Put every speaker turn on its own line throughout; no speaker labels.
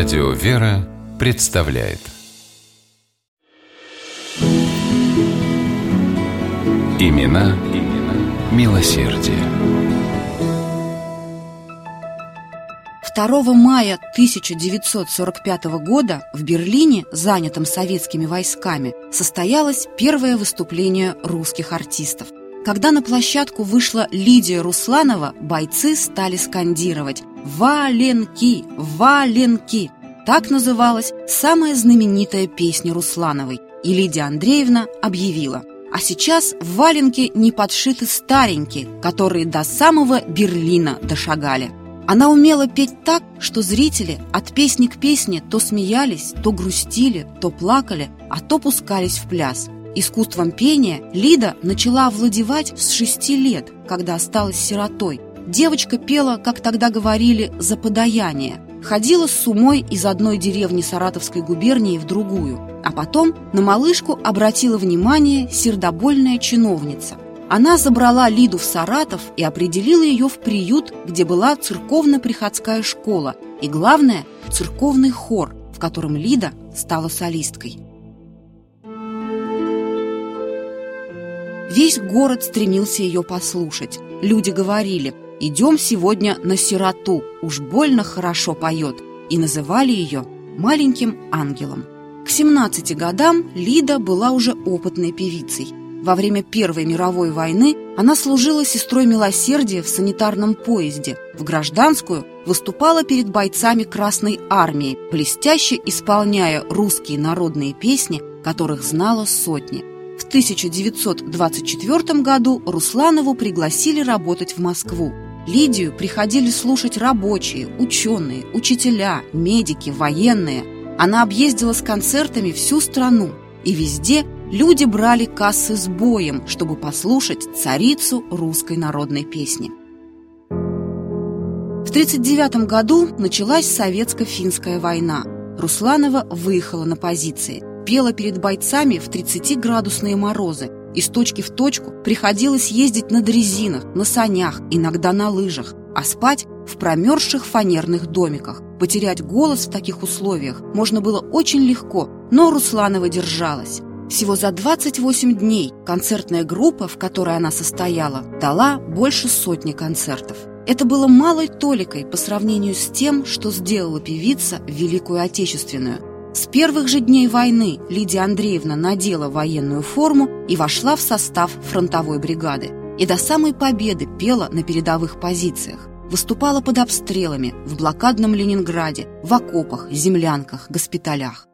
Радио «Вера» представляет Имена, имена милосердие.
2 мая 1945 года в Берлине, занятом советскими войсками, состоялось первое выступление русских артистов. Когда на площадку вышла Лидия Русланова, бойцы стали скандировать «Валенки! Валенки!». Так называлась самая знаменитая песня Руслановой, и Лидия Андреевна объявила «А сейчас валенки не подшиты старенькие, которые до самого Берлина дошагали». Она умела петь так, что зрители от песни к песне то смеялись, то грустили, то плакали, а то пускались в пляс. Искусством пения Лида начала овладевать с шести лет, когда осталась сиротой. Девочка пела, как тогда говорили, за подаяние. Ходила с сумой из одной деревни Саратовской губернии в другую. А потом на малышку обратила внимание сердобольная чиновница – она забрала Лиду в Саратов и определила ее в приют, где была церковно-приходская школа и, главное, церковный хор, в котором Лида стала солисткой. Весь город стремился ее послушать. Люди говорили «Идем сегодня на сироту, уж больно хорошо поет», и называли ее «маленьким ангелом». К 17 годам Лида была уже опытной певицей. Во время Первой мировой войны она служила сестрой милосердия в санитарном поезде. В гражданскую выступала перед бойцами Красной Армии, блестяще исполняя русские народные песни, которых знала сотни. В 1924 году Русланову пригласили работать в Москву. Лидию приходили слушать рабочие, ученые, учителя, медики, военные. Она объездила с концертами всю страну и везде люди брали кассы с боем, чтобы послушать царицу русской народной песни. В 1939 году началась советско-финская война. Русланова выехала на позиции, пела перед бойцами в 30-градусные морозы. Из точки в точку приходилось ездить на дрезинах, на санях, иногда на лыжах, а спать в промерзших фанерных домиках. Потерять голос в таких условиях можно было очень легко, но Русланова держалась. Всего за 28 дней концертная группа, в которой она состояла, дала больше сотни концертов. Это было малой толикой по сравнению с тем, что сделала певица Великую Отечественную. С первых же дней войны Лидия Андреевна надела военную форму и вошла в состав фронтовой бригады. И до самой победы пела на передовых позициях. Выступала под обстрелами в блокадном Ленинграде, в окопах, землянках, госпиталях.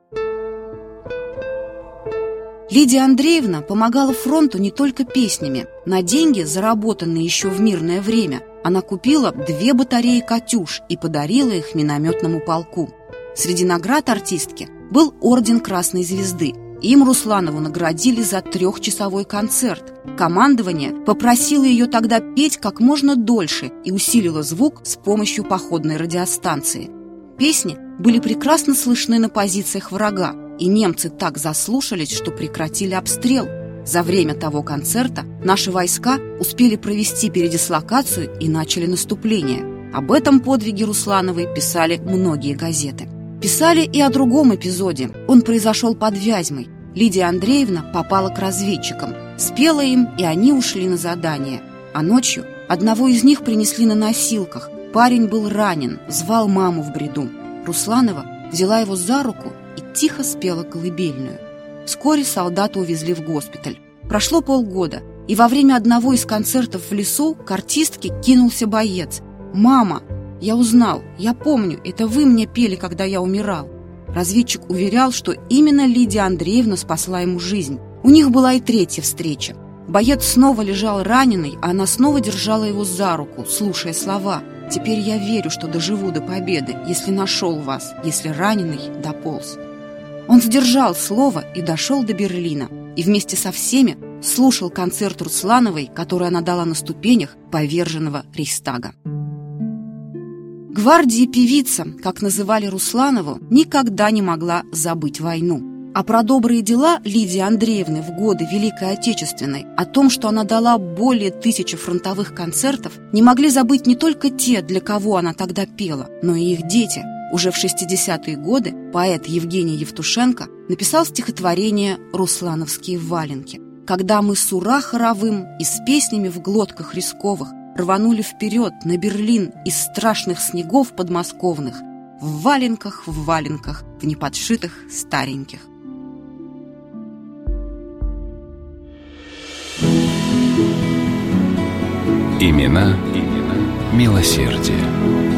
Лидия Андреевна помогала фронту не только песнями. На деньги, заработанные еще в мирное время, она купила две батареи «Катюш» и подарила их минометному полку. Среди наград артистки был Орден Красной Звезды. Им Русланову наградили за трехчасовой концерт. Командование попросило ее тогда петь как можно дольше и усилило звук с помощью походной радиостанции. Песни были прекрасно слышны на позициях врага, и немцы так заслушались, что прекратили обстрел. За время того концерта наши войска успели провести передислокацию и начали наступление. Об этом подвиге Руслановой писали многие газеты. Писали и о другом эпизоде. Он произошел под Вязьмой. Лидия Андреевна попала к разведчикам. Спела им, и они ушли на задание. А ночью одного из них принесли на носилках. Парень был ранен, звал маму в бреду. Русланова взяла его за руку тихо спела колыбельную. Вскоре солдата увезли в госпиталь. Прошло полгода, и во время одного из концертов в лесу к артистке кинулся боец. «Мама, я узнал, я помню, это вы мне пели, когда я умирал». Разведчик уверял, что именно Лидия Андреевна спасла ему жизнь. У них была и третья встреча. Боец снова лежал раненый, а она снова держала его за руку, слушая слова. «Теперь я верю, что доживу до победы, если нашел вас, если раненый дополз». Он сдержал слово и дошел до Берлина. И вместе со всеми слушал концерт Руслановой, который она дала на ступенях поверженного Рейхстага. Гвардии певица, как называли Русланову, никогда не могла забыть войну. А про добрые дела Лидии Андреевны в годы Великой Отечественной, о том, что она дала более тысячи фронтовых концертов, не могли забыть не только те, для кого она тогда пела, но и их дети – Уже в 60-е годы поэт Евгений Евтушенко написал стихотворение «Руслановские валенки». Когда мы с ура хоровым и с песнями в глотках рисковых рванули вперед на Берлин из страшных снегов подмосковных, в валенках, в валенках, в неподшитых стареньких.
Имена, имена милосердие.